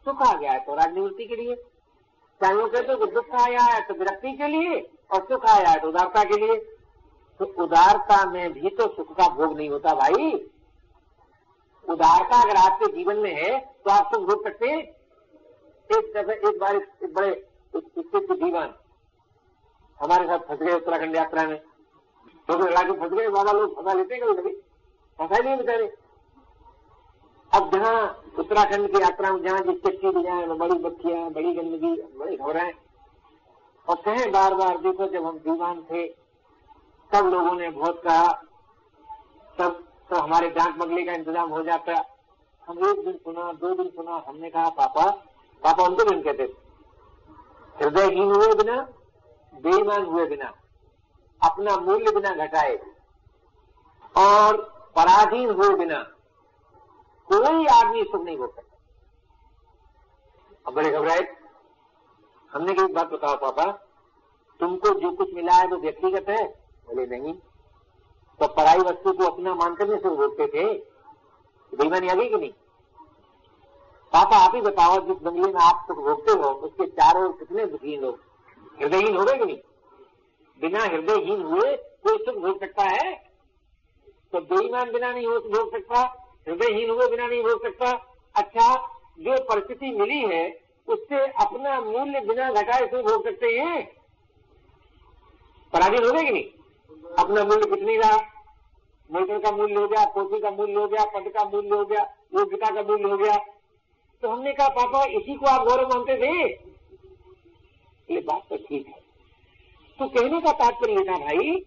सुख आ गया है तो राग निवृत्ति के लिए। चाहे वो कहते हो कि दुख आया है तो विरक्ति के लिए, और सुख आया है तो उदारता के लिए। तो उदारता में भी तो सुख का भोग नहीं होता भाई। उदारता अगर आपके जीवन में है तो आप सुख भोग सकते हैं। एक जगह एक बार एक बड़े स्थित दीवान। हमारे साथ फंस गए उत्तराखंड यात्रा में। तो लगा फंस गए, बाबा लोग फंसा लेते हैं कभी कभी। फंसा नहीं बेचारे। अब जहाँ उत्तराखंड की यात्रा में, जहाँ जिस चक्की भी जाए बड़ी बच्चियाँ, बड़ी गंदगी, बड़ी घबराएँ और कहें बार बार देखो जब हम दीवान थे सब लोगों ने बहुत कहा, तब तो हमारे डांट बगले का इंतज़ाम हो जाता। हम एक दिन सुना, दो दिन सुना, हमने कहा, पापा पापा उनको भी कहते थे। हृदयहीन हुए बिना, बेईमान हुए बिना, अपना मूल्य बिना घटाए, और पराधीन हुए बिना कोई आदमी सुख नहीं हो सकता। अब बड़े घबराए। हमने कई बात बताओ पापा, तुमको जो कुछ मिला है वो व्यक्तिगत है? बोले, नहीं। तो पराई वस्तु को अपना मानकर नहीं सुख भोगते थे। बेईमानी आ गई कि नहीं? पापा आप ही बताओ, जिस बंगले में आप सुख भोगते हो, उसके चारों कितने दुखी लोग? हृदयहीन हो गए कि नहीं? बिना हृदयहीन हुए कोई सुख भोग सकता है? तो बेईमान बिना नहीं हो भोग सकता, हृदयहीन हुए बिना नहीं भोग सकता। अच्छा जो परिस्थिति मिली है, उससे अपना मूल्य बिना घटाए से भोग सकते हैं? पराधीन हो गए कि नहीं? अपना मूल्य कुछ नहीं रहा। मोटर का मूल्य हो गया कोसी का मूल्य हो गया पद का मूल्य हो गया योग्यता का मूल्य हो गया। तो हमने कहा, पापा, इसी को आप गौरव मानते थे? ये बात तो ठीक है। तो कहने का तात्पर्य था, भाई,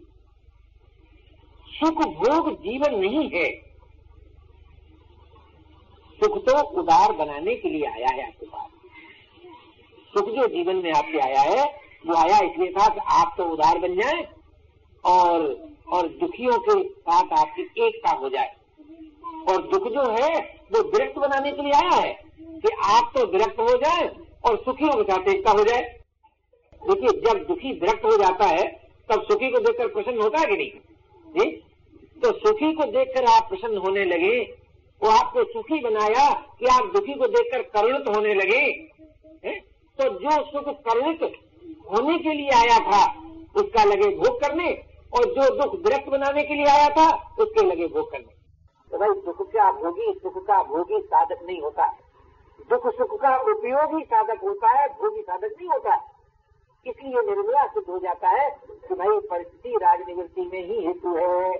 सुख भोग जीवन नहीं है। सुख तो उदार बनाने के लिए आया है आपके पास। सुख जो जीवन में आपके आया है, वो आया इसलिए था कि आप तो उदार बन जाए और और दुखियों के साथ आपकी एकता हो जाए। और दुख जो है, वो विरक्त बनाने के लिए आया है। कि आप तो विरक्त हो जाए और सुखियों के साथ एकता हो जाए। देखिए, जब दुखी विरक्त हो जाता है, तब सुखी को देखकर प्रसन्न होता है कि नहीं? जी? तो सुखी को देखकर आप प्रसन्न होने लगे, वो आपको सुखी बनाया कि आप दुखी को देखकर करुणित होने लगे। है? तो जो सुख करुणित होने के लिए आया था, उसका लगे भोग करने, और जो दुख विरक्त बनाने के लिए आया था, उसके लगे भोग करने। तो भाई दुख का भोगी, सुख का भोगी साधक नहीं होता। दुख सुख का उपयोगी साधक होता है, भोगी साधक नहीं होता। इसलिए निर्मला सिद्ध हो जाता है कि भाई, परिस्थिति राजनिवृत्ति में ही हेतु है।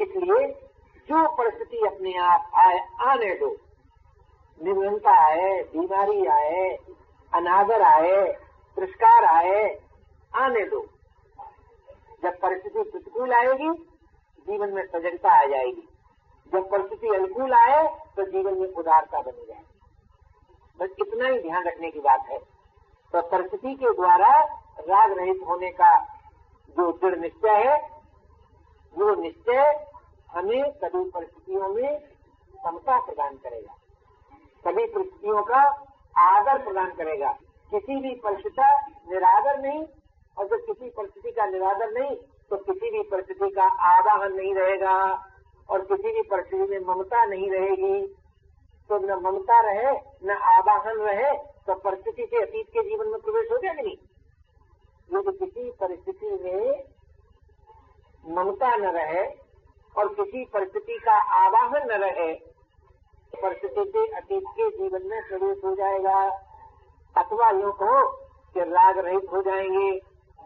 इसलिए जो परिस्थिति अपने आप आए, आने दो। निर्धनता आए, बीमारी आए, अनादर आए पुरस्कार आए, आने दो। जब परिस्थिति प्रतिकूल आएगी, जीवन में सजगता आ जाएगी। जब परिस्थिति अनुकूल आए तो जीवन में उदारता बनी जाएगी। बस इतना ही ध्यान रखने की बात है। तो परिस्थिति के द्वारा राग रहित होने का जो दृढ़ निश्चय है, वो निश्चय हमें सभी परिस्थितियों में समता प्रदान करेगा। सभी परिस्थितियों का आदर प्रदान करेगा। किसी भी परिस्थिति का निरादर नहीं, और जब किसी परिस्थिति का निरादर नहीं तो किसी भी परिस्थिति का आवाहन नहीं रहेगा, और किसी भी परिस्थिति में ममता नहीं रहेगी। तो न ममता रहे, न आवाहन रहे तो परिस्थिति से अतीत के जीवन में प्रवेश हो गया नहीं। यदि किसी परिस्थिति में ममता न रहे और किसी परिस्थिति का आवाहन न रहे, परिस्थिति से अतीत के जीवन में प्रवेश हो जाएगा। अथवा यूँ कहो कि राग रहित हो जाएँगे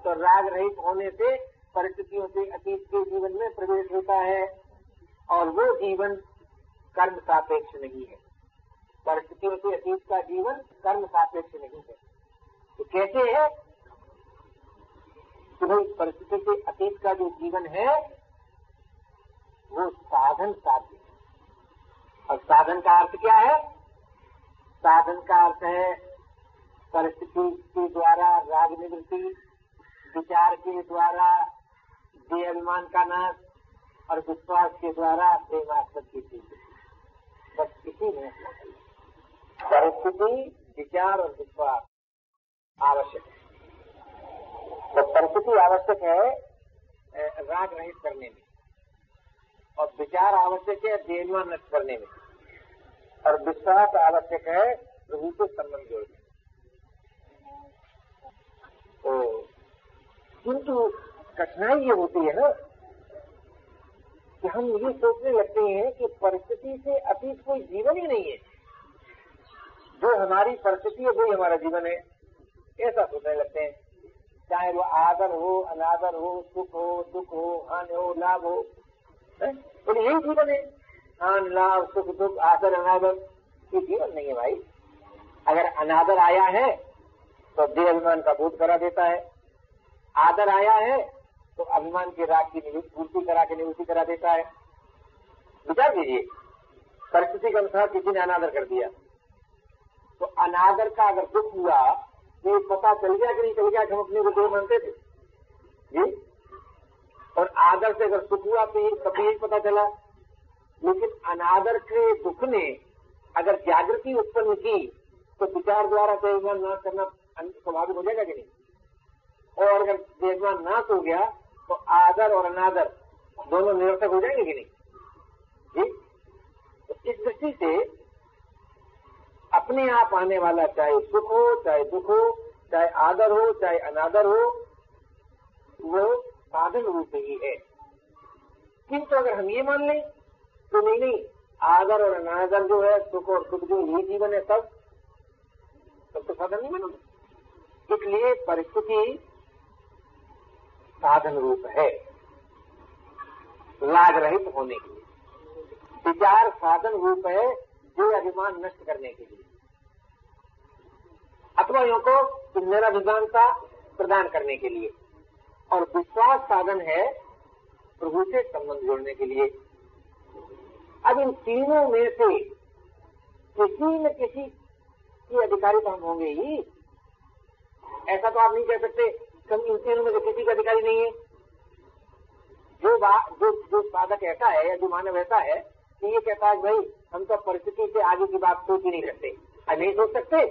तो राग रहित होने से परिस्थितियों से अतीत के जीवन में प्रवेश होता है और वो जीवन कर्म सापेक्ष नहीं है। परिस्थितियों से अतीत का जीवन कर्म सापेक्ष नहीं है। तो कैसे है? कि भाई परिस्थिति से अतीत का जो जीवन है, वो साधन साध्य है। और साधन का अर्थ क्या है? साधन का अर्थ है परिस्थिति के द्वारा राग निवृत्ति विचार के द्वारा दे अभिमान का नाश और विश्वास के द्वारा, प्रेमास्पद की चीज़। बस इसी में परिस्थिति, विचार और विश्वास आवश्यक है। तो परिस्थिति आवश्यक है राग रहित करने में और विचार आवश्यक है देनवान नष्ट करने में। और विश्वास आवश्यक है, प्रभु से संबंध जोड़ने तो किंतु कठिनाई ये होती है ना कि हम ये सोचने लगते हैं कि परिस्थिति से अतीत कोई जीवन ही नहीं है। जो हमारी परिस्थिति है, वही हमारा जीवन है। ऐसा सोचने लगते हैं। चाहे वो आदर हो, अनादर हो, सुख हो, दुख हो, हानि हो, लाभ हो बोले, यही जीवन है। हान, लाभ, सुख, दुख, आदर, अनादर, ये जीवन नहीं है भाई। अगर अनादर आया है तो देह अभिमान का बोध करा देता है। आदर आया है तो अभिमान की राग की पूर्ति करा के निवृत्ति करा देता है। विचार कीजिए, परिस्थिति के अनुसार किसी ने अनादर कर दिया। तो अनादर का अगर दुख हुआ तो पता चल गया कि नहीं चल गया कि हम अपने को दो मानते थे? जी? और आदर से अगर सुख हुआ तो ये कभी यही पता चला। लेकिन अनादर के दुख ने अगर जागृति उत्पन्न की तो विचार द्वारा देवमान नाश करना स्वाभाविक हो जाएगा कि नहीं? और अगर देवमान नाश हो गया तो आदर और अनादर दोनों निरर्थक हो जाएँगे कि नहीं? जी? तो इस दृष्टि से अपने आप आने वाला, चाहे सुख हो, चाहे दुख हो, चाहे आदर हो, चाहे अनादर हो, वो साधन रूप ही है। किंतु अगर हम ये मान लें तो नहीं नहीं, आदर और अनादर जो है, सुख और सुख जो यही जीवन है सब तब तो साधन नहीं बनोगे इसलिए परिस्थिति साधन रूप है लाग रहित होने के लिए। विचार साधन रूप है, जो अभिमान नष्ट करने के लिए। अथवा यो को निराभिमानता प्रदान करने के लिए। और विश्वास साधन है प्रभु से संबंध जोड़ने के लिए। अब इन तीनों में से किसी न किसी की अधिकारी तो हम होंगे ही। ऐसा तो आप नहीं कह सकते, हम इन तीनों में से किसी का अधिकारी नहीं है। जो बात जो जो साधक ऐसा है या जो मानव ऐसा है, कि ये कहता है भाई, हम तो परिस्थिति से आगे की बात सोच ही नहीं सकते। नहीं सोच सकते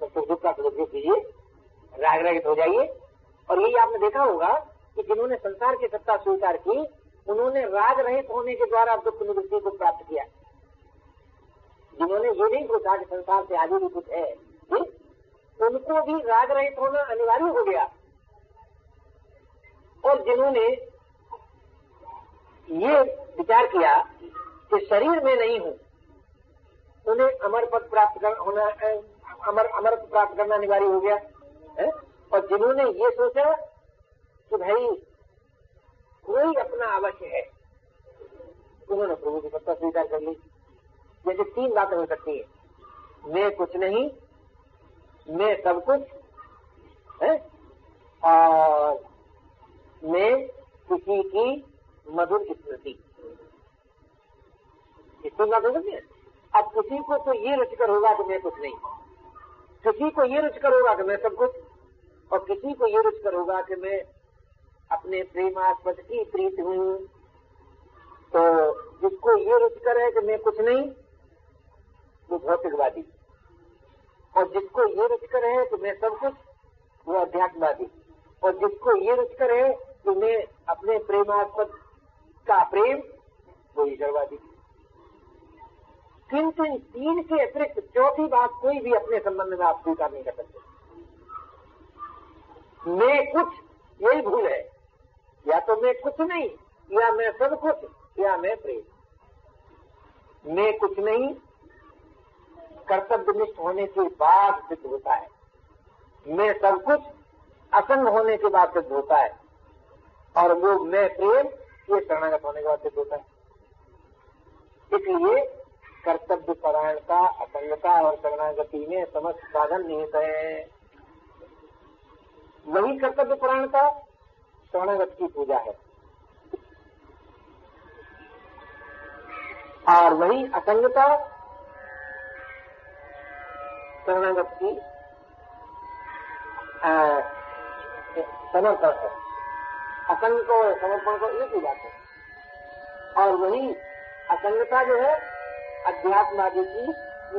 तो सुख दुख का सदुपयोग कीजिए राग रहित हो जाइए। और यही आपने देखा होगा कि जिन्होंने संसार की सत्ता स्वीकार की, उन्होंने राग रहित होने के द्वारा दुख निवृत्ति को प्राप्त किया। जिन्होंने ये नहीं सोचा कि संसार से आगे भी कुछ है? उनको भी राग रहित होना अनिवार्य हो गया। और जिन्होंने ये विचार किया कि शरीर में नहीं हूँ, उन्हें अमर पद प्राप्त होना अमर अमर प्राप्त करना अनिवार्य हो गया, है? और जिन्होंने ये सोचा कि भाई, कोई अपना अवश्य है, उन्होंने प्रभु की सत्ता स्वीकार कर ली। जैसे तीन बातें हो सकती है। मैं कुछ नहीं, मैं सब कुछ, है? और मैं किसी की मधुर स्मृति। तीन बात हो सकती है? अब किसी को तो ये रुचकर होगा कि मैं कुछ नहीं। किसी को ये रुचकर होगा कि मैं सब कुछ, और किसी को ये रुचकर होगा कि मैं अपने प्रेमास्पद की प्रीत हूँ। तो जिसको ये रुचकर है कि मैं कुछ नहीं, वो भौतिकवादी। और जिसको ये रुचकर है कि मैं सब कुछ, वो अध्यात्मवादी। और जिसको ये रुचकर है कि मैं अपने प्रेमास्पद का प्रेम, वो ईश्वरवादी। किंतु इन तीन के अतिरिक्त चौथी बात कोई भी अपने संबंध में आप स्वीकार नहीं कर सकते। मैं कुछ, यही भूल है। या तो मैं कुछ नहीं, या मैं सब कुछ, या मैं प्रेम। मैं कुछ नहीं, कर्तव्यनिष्ठ होने के बाद सिद्ध होता है। मैं सब कुछ, असंग होने के बाद सिद्ध होता है। और वो मैं प्रेम, ये शरणागत होने के बाद सिद्ध होता है। इसलिए कर्तव्य परायणता असंगता और शरणागति में समस्त साधन निहित है। वही कर्तव्य परायणता शरणागत की पूजा है। और वही असंगता शरणागत की समर्पण है। असंग को समर्पण को एक ही बात है। और वही असंगता जो है अध्यात्म आदि की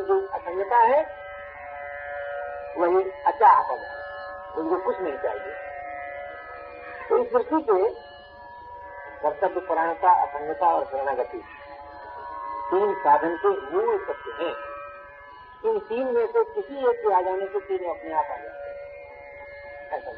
जो असंगता है, वही अचाह पद है उनको कुछ नहीं चाहिए। तो इस दृष्टि से कर्तव्य परायणता असंगता और शरणागति तीन साधन के मूल सत्य हैं। इन तीन में से किसी एक के आ जाने से तीनों अपने आप आ जाते हैं। ऐसा